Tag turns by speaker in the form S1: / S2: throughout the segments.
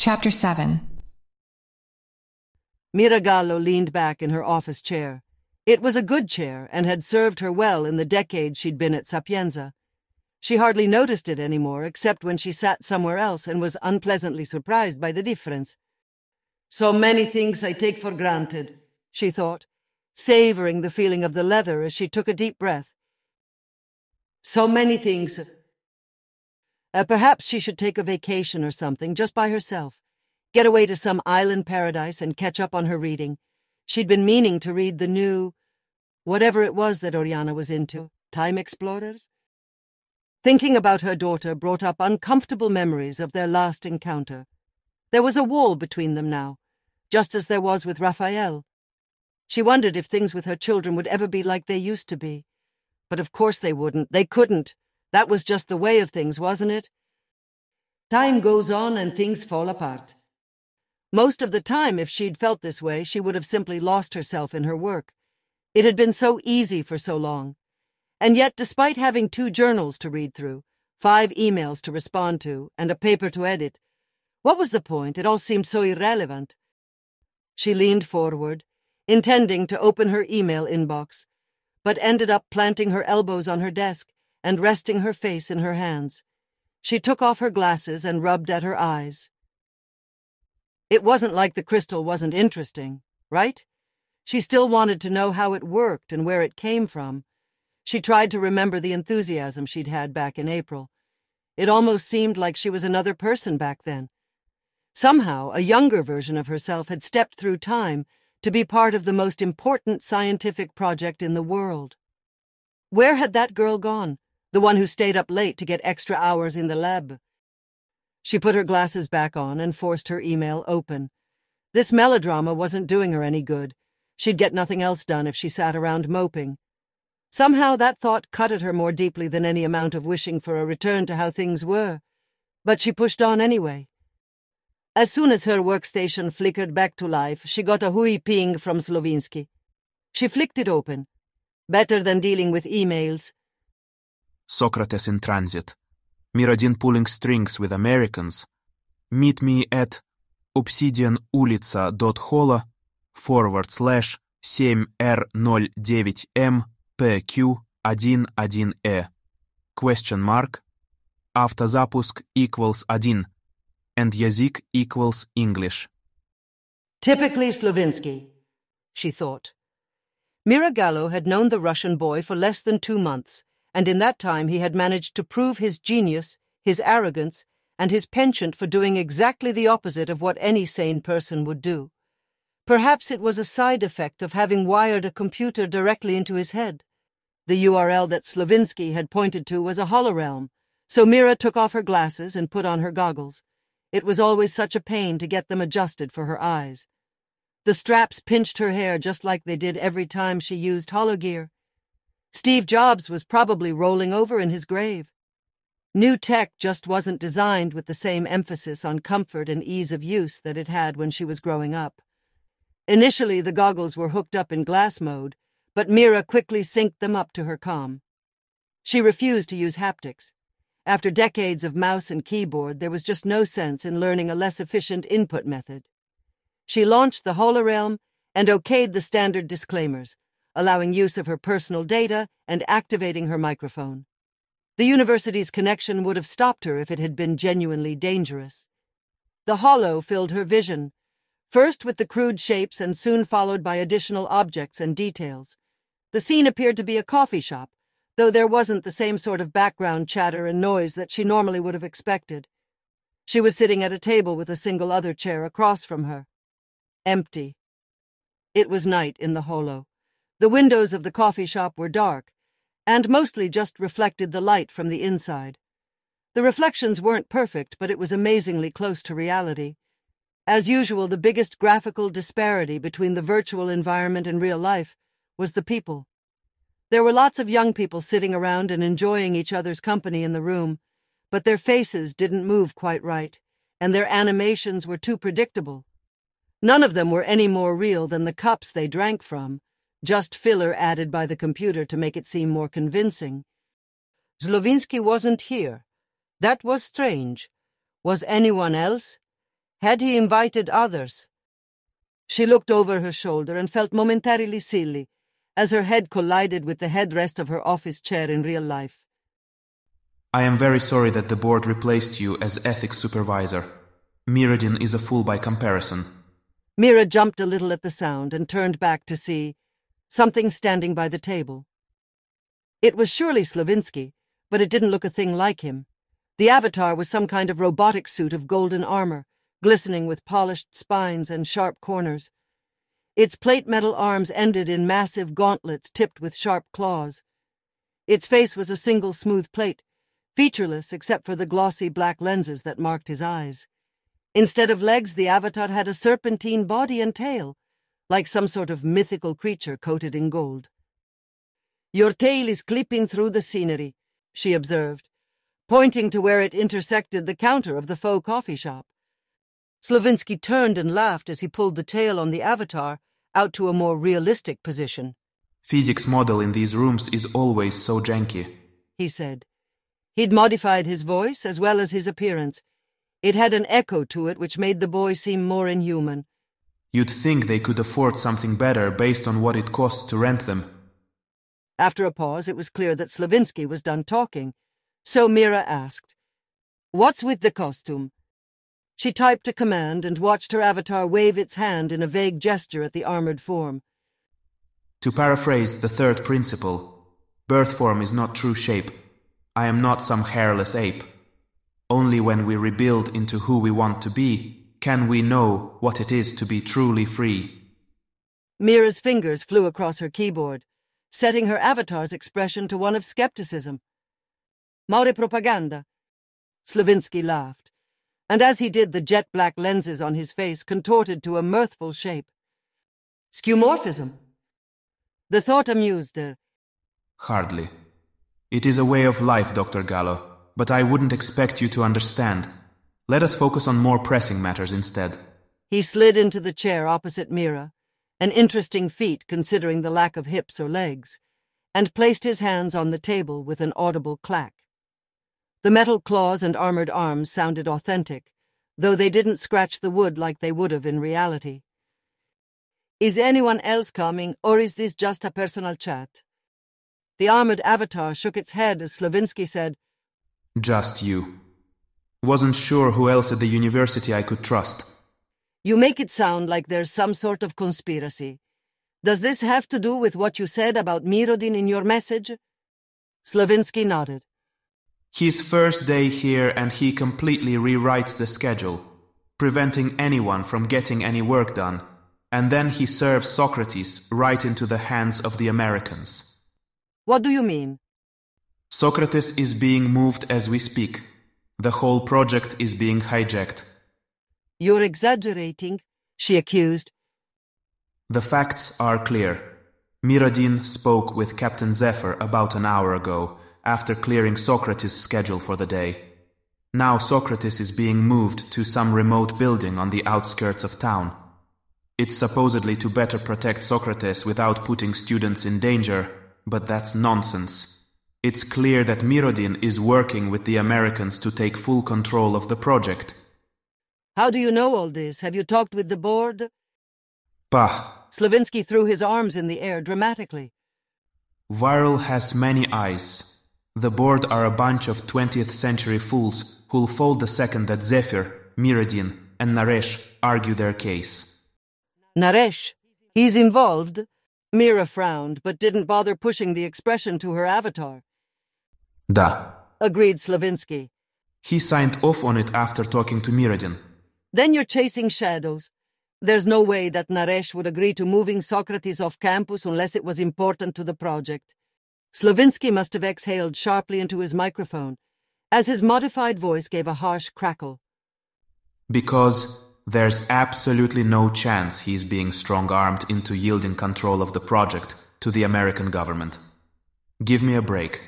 S1: Chapter 7
S2: Mira Gallo leaned back in her office chair. It was a good chair and had served her well in the decades she'd been at Sapienza. She hardly noticed it anymore, except when she sat somewhere else and was unpleasantly surprised by the difference. So many things I take for granted, she thought, savoring the feeling of the leather as she took a deep breath. So many things. Uh, perhaps she should take a vacation or something, just by herself. Get away to some island paradise and catch up on her reading. She'd been meaning to read the new. whatever it was that Oriana was into. Time Explorers? Thinking about her daughter brought up uncomfortable memories of their last encounter. There was a wall between them now, just as there was with Raphael. She wondered if things with her children would ever be like they used to be. But of course they wouldn't. They couldn't. That was just the way of things, wasn't it? Time goes on and things fall apart. Most of the time, if she'd felt this way, she would have simply lost herself in her work. It had been so easy for so long. And yet, despite having two journals to read through, five emails to respond to, and a paper to edit, what was the point? It all seemed so irrelevant. She leaned forward, intending to open her email inbox, but ended up planting her elbows on her desk and resting her face in her hands. She took off her glasses and rubbed at her eyes. It wasn't like the crystal wasn't interesting, right? She still wanted to know how it worked and where it came from. She tried to remember the enthusiasm she'd had back in April. It almost seemed like she was another person back then. Somehow, a younger version of herself had stepped through time to be part of the most important scientific project in the world. Where had that girl gone, the one who stayed up late to get extra hours in the lab? She put her glasses back on and forced her email open. This melodrama wasn't doing her any good. She'd get nothing else done if she sat around moping. Somehow that thought cut at her more deeply than any amount of wishing for a return to how things were. But she pushed on anyway. As soon as her workstation flickered back to life, she got a hui ping from Slavinsky. She flicked it open. Better than dealing with emails.
S3: Socrates in Transit, Miradin pulling strings with Americans, meet me at obsidianulica.hola forward slash 7R09MPQ11E. question mark автозапуск equals 1 and язык equals English.
S2: Typically Slavinsky, she thought. Mira Gallo had known the Russian boy for less than two months and in that time he had managed to prove his genius, his arrogance, and his penchant for doing exactly the opposite of what any sane person would do. Perhaps it was a side effect of having wired a computer directly into his head. The URL that Slavinsky had pointed to was a holorealm, so Mira took off her glasses and put on her goggles. It was always such a pain to get them adjusted for her eyes. The straps pinched her hair just like they did every time she used hologear. Steve Jobs was probably rolling over in his grave. New tech just wasn't designed with the same emphasis on comfort and ease of use that it had when she was growing up. Initially, the goggles were hooked up in glass mode, but Mira quickly synced them up to her com. She refused to use haptics. After decades of mouse and keyboard, there was just no sense in learning a less efficient input method. She launched the Holorealm and okayed the standard disclaimers, allowing use of her personal data and activating her microphone. The university's connection would have stopped her if it had been genuinely dangerous. The Holo filled her vision, first with the crude shapes and soon followed by additional objects and details. The scene appeared to be a coffee shop, though there wasn't the same sort of background chatter and noise that she normally would have expected. She was sitting at a table with a single other chair across from her. Empty. It was night in the holo. The windows of the coffee shop were dark, and mostly just reflected the light from the inside. The reflections weren't perfect, but it was amazingly close to reality. As usual, the biggest graphical disparity between the virtual environment and real life was the people. There were lots of young people sitting around and enjoying each other's company in the room, but their faces didn't move quite right, and their animations were too predictable. None of them were any more real than the cups they drank from, just filler added by the computer to make it seem more convincing. Slavinsky wasn't here. That was strange. Was anyone else? Had he invited others? She looked over her shoulder and felt momentarily silly as her head collided with the headrest of her office chair in real life.
S3: I am very sorry that the board replaced you as ethics supervisor. Miradin is a fool by comparison.
S2: Mira jumped a little at the sound and turned back to see something standing by the table. It was surely Slavinsky, but it didn't look a thing like him. The avatar was some kind of robotic suit of golden armor, glistening with polished spines and sharp corners. Its plate metal arms ended in massive gauntlets tipped with sharp claws. Its face was a single smooth plate, featureless except for the glossy black lenses that marked his eyes. Instead of legs, the avatar had a serpentine body and tail, like some sort of mythical creature coated in gold. Your tail is clipping through the scenery, she observed, pointing to where it intersected the counter of the faux coffee shop. Slavinsky turned and laughed as he pulled the tail on the avatar out to a more realistic position.
S3: Physics model in these rooms is always so janky,
S2: he said. He'd modified his voice as well as his appearance. It had an echo to it which made the boy seem more inhuman.
S3: You'd think they could afford something better based on what it costs to rent them.
S2: After a pause, it was clear that Slavinsky was done talking, so Mira asked, What's with the costume? She typed a command and watched her avatar wave its hand in a vague gesture at the armored form.
S3: To paraphrase the third principle, birth form is not true shape. I am not some hairless ape. Only when we rebuild into who we want to be can we know what it is to be truly free.
S2: Mira's fingers flew across her keyboard, setting her avatar's expression to one of skepticism. Maure propaganda. Slavinsky laughed and as he did, the jet black lenses on his face contorted to a mirthful shape. Skeuomorphism. The thought amused her.
S3: Hardly. It is a way of life, Dr. Gallo, but I wouldn't expect you to understand. Let us focus on more pressing matters instead.
S2: He slid into the chair opposite Mira, an interesting feat considering the lack of hips or legs, and placed his hands on the table with an audible clack. The metal claws and armored arms sounded authentic, though they didn't scratch the wood like they would have in reality. Is anyone else coming, or is this just a personal chat? The armored avatar shook its head as Slavinsky said,
S3: Just you. Wasn't sure who else at the university I could trust.
S2: You make it sound like there's some sort of conspiracy. Does this have to do with what you said about Mirodin in your message? Slavinsky nodded.
S3: His first day here and he completely rewrites the schedule, preventing anyone from getting any work done, and then he serves Socrates right into the hands of the Americans.
S2: What do you mean?
S3: Socrates is being moved as we speak. The whole project is being hijacked.
S2: You're exaggerating, she accused.
S3: The facts are clear. Miradin spoke with Captain Zephyr about an hour ago after clearing Socrates' schedule for the day. Now Socrates is being moved to some remote building on the outskirts of town. It's supposedly to better protect Socrates without putting students in danger, but that's nonsense. It's clear that Mirodin is working with the Americans to take full control of the project.
S2: How do you know all this? Have you talked with the board?
S3: Bah.
S2: Slavinsky threw his arms in the air dramatically.
S3: Viral has many eyes. The board are a bunch of 20th century fools who'll fold the second that Zephyr, Miradin, and Naresh argue their case.
S2: Naresh? He's involved? Mira frowned, but didn't bother pushing the expression to her avatar.
S3: Da.
S2: Agreed Slavinsky.
S3: He signed off on it after talking to Miradin.
S2: Then you're chasing shadows. There's no way that Naresh would agree to moving Socrates off campus unless it was important to the project. Slavinsky must have exhaled sharply into his microphone, as his modified voice gave a harsh crackle.
S3: Because there's absolutely no chance he's being strong armed into yielding control of the project to the American government. Give me a break.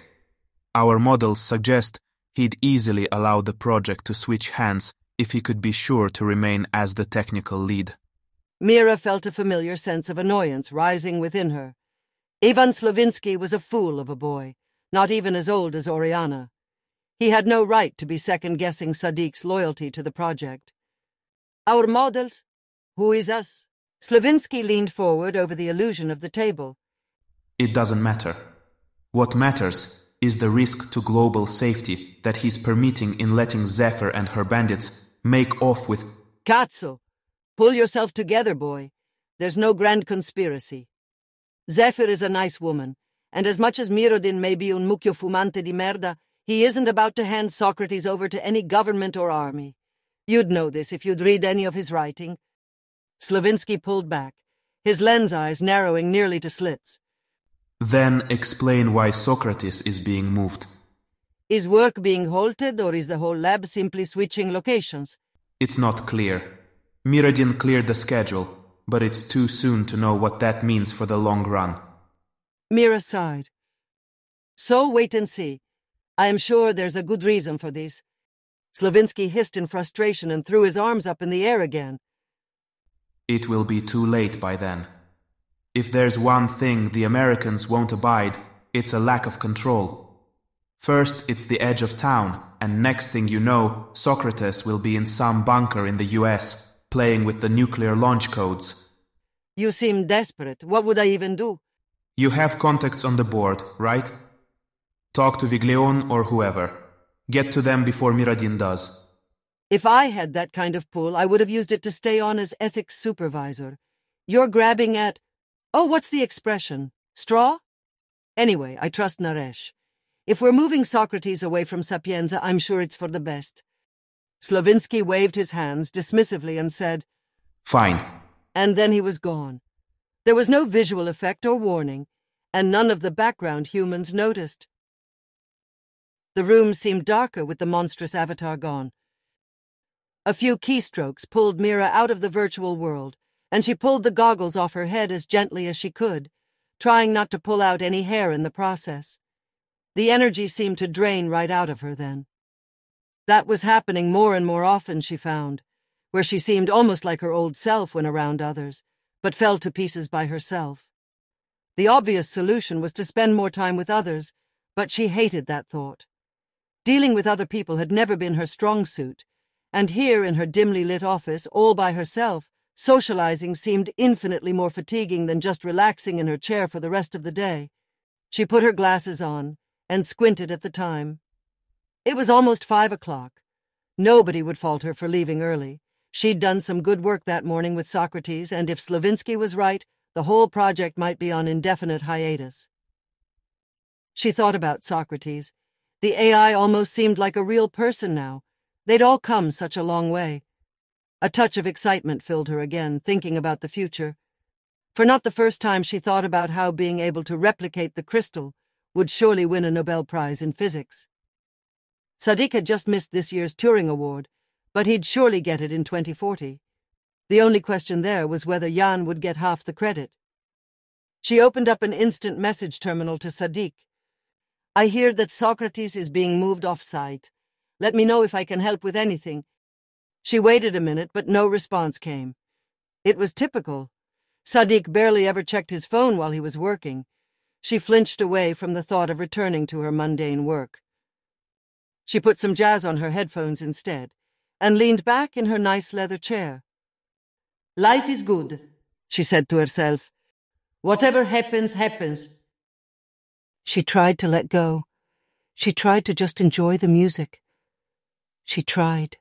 S3: Our models suggest he'd easily allow the project to switch hands if he could be sure to remain as the technical lead.
S2: Mira felt a familiar sense of annoyance rising within her. Ivan Slavinsky was a fool of a boy, not even as old as Oriana. He had no right to be second-guessing Sadiq's loyalty to the project. Our models? Who is us? Slavinsky leaned forward over the illusion of the table.
S3: It doesn't matter. What matters is the risk to global safety that he's permitting in letting Zephyr and her bandits make off with.
S2: Cazzo! Pull yourself together, boy. There's no grand conspiracy. Zephyr is a nice woman, and as much as Mirodin may be un mucchio fumante di merda, he isn't about to hand Socrates over to any government or army. You'd know this if you'd read any of his writing. Slavinsky pulled back, his lens eyes narrowing nearly to slits.
S3: Then explain why Socrates is being moved.
S2: Is work being halted, or is the whole lab simply switching locations?
S3: It's not clear. Miradin cleared the schedule, but it's too soon to know what that means for the long run.
S2: Mira sighed. So wait and see. I am sure there's a good reason for this. Slavinsky hissed in frustration and threw his arms up in the air again.
S3: It will be too late by then. If there's one thing the Americans won't abide, it's a lack of control. First, it's the edge of town, and next thing you know, Socrates will be in some bunker in the US, playing with the nuclear launch codes.
S2: You seem desperate. What would I even do?
S3: You have contacts on the board, right? Talk to Viglione or whoever. Get to them before Miradin does.
S2: If I had that kind of pull, I would have used it to stay on as ethics supervisor. You're grabbing at. Oh, what's the expression? Straw? Anyway, I trust Naresh. If we're moving Socrates away from Sapienza, I'm sure it's for the best. Slavinsky waved his hands dismissively and said,
S3: Fine.
S2: And then he was gone. There was no visual effect or warning, and none of the background humans noticed. The room seemed darker with the monstrous avatar gone. A few keystrokes pulled Mira out of the virtual world, and she pulled the goggles off her head as gently as she could, trying not to pull out any hair in the process. The energy seemed to drain right out of her then. That was happening more and more often, she found, where she seemed almost like her old self when around others, but fell to pieces by herself. The obvious solution was to spend more time with others, but she hated that thought. Dealing with other people had never been her strong suit, and here in her dimly lit office, all by herself, socializing seemed infinitely more fatiguing than just relaxing in her chair for the rest of the day. She put her glasses on and squinted at the time. It was almost five o'clock. Nobody would fault her for leaving early. She'd done some good work that morning with Socrates, and if Slavinsky was right, the whole project might be on indefinite hiatus. She thought about Socrates. The AI almost seemed like a real person now. They'd all come such a long way. A touch of excitement filled her again, thinking about the future. For not the first time she thought about how being able to replicate the crystal would surely win a Nobel Prize in physics. Sadiq had just missed this year's Turing Award, but he'd surely get it in 2040. The only question there was whether Jan would get half the credit. She opened up an instant message terminal to Sadiq. I hear that Socrates is being moved off-site. Let me know if I can help with anything. She waited a minute, but no response came. It was typical. Sadiq barely ever checked his phone while he was working. She flinched away from the thought of returning to her mundane work. She put some jazz on her headphones instead and leaned back in her nice leather chair. Life is good, she said to herself. Whatever happens, happens. She tried to let go. She tried to just enjoy the music. She tried.